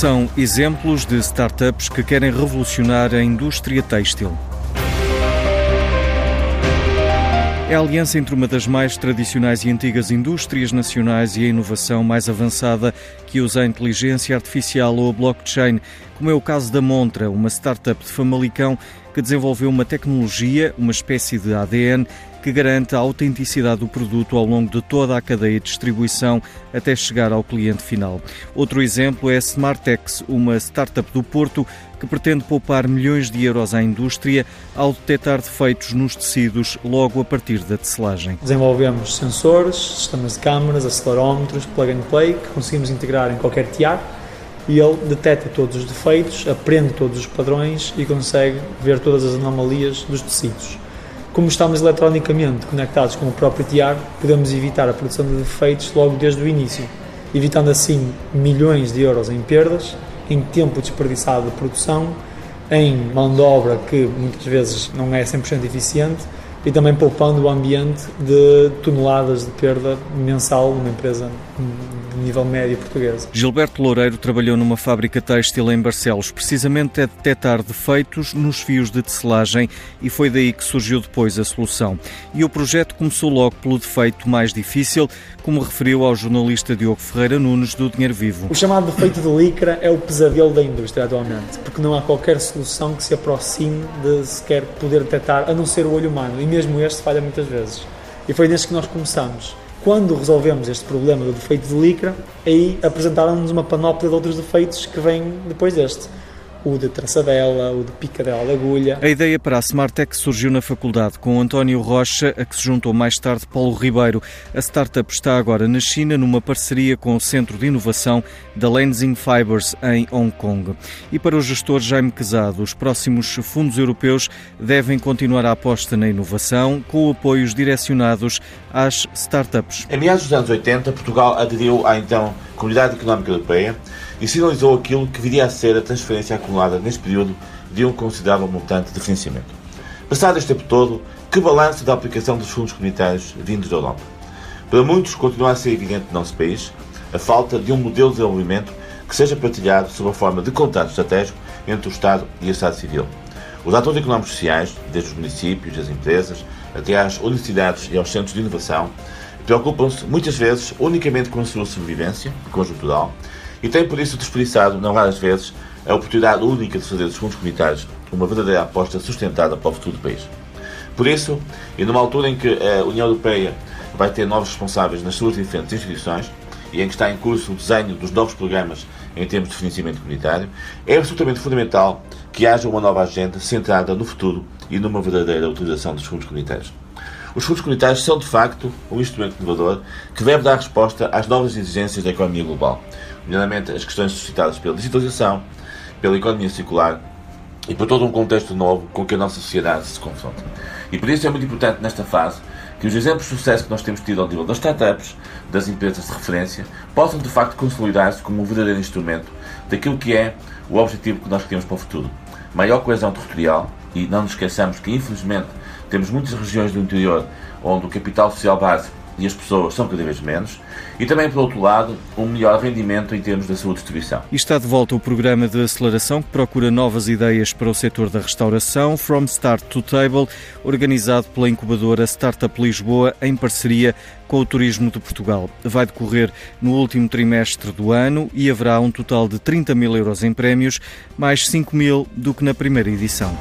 São exemplos de startups que querem revolucionar a indústria têxtil. É a aliança entre uma das mais tradicionais e antigas indústrias nacionais e a inovação mais avançada que usa a inteligência artificial ou a blockchain, como é o caso da Montra, uma startup de Famalicão que desenvolveu uma tecnologia, uma espécie de ADN, que garante a autenticidade do produto ao longo de toda a cadeia de distribuição até chegar ao cliente final. Outro exemplo é a Smartex, uma startup do Porto que pretende poupar milhões de euros à indústria ao detectar defeitos nos tecidos logo a partir da tecelagem. Desenvolvemos sensores, sistemas de câmaras, acelerómetros, plug and play que conseguimos integrar em qualquer tiar e ele detecta todos os defeitos, aprende todos os padrões e consegue ver todas as anomalias dos tecidos. Como estamos eletronicamente conectados com o próprio tiar, podemos evitar a produção de defeitos logo desde o início, evitando assim milhões de euros em perdas, em tempo desperdiçado de produção, em mão de obra que muitas vezes não é 100% eficiente e também poupando o ambiente de toneladas de perda mensal numa empresa nível médio portuguesa. Gilberto Loureiro trabalhou numa fábrica têxtil em Barcelos, precisamente a detectar defeitos nos fios de tecelagem e foi daí que surgiu depois a solução. E o projeto começou logo pelo defeito mais difícil, como referiu ao jornalista Diogo Ferreira Nunes do Dinheiro Vivo. O chamado defeito de licra é o pesadelo da indústria atualmente, porque não há qualquer solução que se aproxime de sequer poder detectar, a não ser o olho humano, e mesmo este falha muitas vezes. E foi neste que nós começamos. Quando resolvemos este problema do defeito de licra, aí apresentaram-nos uma panóplia de outros defeitos que vêm depois deste o de traçadela, o de picadela de agulha. A ideia para a Smartec surgiu na faculdade com António Rocha, a que se juntou mais tarde Paulo Ribeiro. A startup está agora na China numa parceria com o Centro de Inovação da Lensing Fibers em Hong Kong. E para o gestor Jaime Quezado, os próximos fundos europeus devem continuar a aposta na inovação com apoios direcionados às startups. Em meados dos anos 80, Portugal aderiu à então Comunidade Económica Europeia e sinalizou aquilo que viria a ser a transferência acumulada neste período de um considerável montante de financiamento. Passado este tempo todo, que balanço da aplicação dos fundos comunitários vindos da Europa? Para muitos, continua a ser evidente no nosso país a falta de um modelo de desenvolvimento que seja partilhado sob a forma de contrato estratégico entre o Estado e a sociedade civil. Os atores económicos sociais, desde os municípios, as empresas, até às universidades e aos centros de inovação, preocupam-se muitas vezes unicamente com a sua sobrevivência conjuntural e têm por isso desperdiçado, não raras vezes, a oportunidade única de fazer dos fundos comunitários uma verdadeira aposta sustentada para o futuro do país. Por isso, e numa altura em que a União Europeia vai ter novos responsáveis nas suas diferentes instituições e em que está em curso o desenho dos novos programas em termos de financiamento comunitário, é absolutamente fundamental que haja uma nova agenda centrada no futuro e numa verdadeira utilização dos fundos comunitários. Os fundos comunitários são, de facto, um instrumento inovador que deve dar resposta às novas exigências da economia global, nomeadamente as questões suscitadas pela digitalização, pela economia circular e por todo um contexto novo com que a nossa sociedade se confronta. E por isso é muito importante nesta fase que os exemplos de sucesso que nós temos tido ao nível das startups, das empresas de referência, possam de facto consolidar-se como um verdadeiro instrumento daquilo que é o objetivo que nós queremos para o futuro. Maior coesão territorial, e não nos esqueçamos que, infelizmente, temos muitas regiões do interior onde o capital social básico e as pessoas são cada vez menos, e também, por outro lado, um melhor rendimento em termos da sua distribuição. E está de volta o programa de aceleração que procura novas ideias para o setor da restauração, From Start to Table, organizado pela incubadora Startup Lisboa em parceria com o Turismo de Portugal. Vai decorrer no último trimestre do ano e haverá um total de 30 mil euros em prémios, mais 5 mil do que na primeira edição.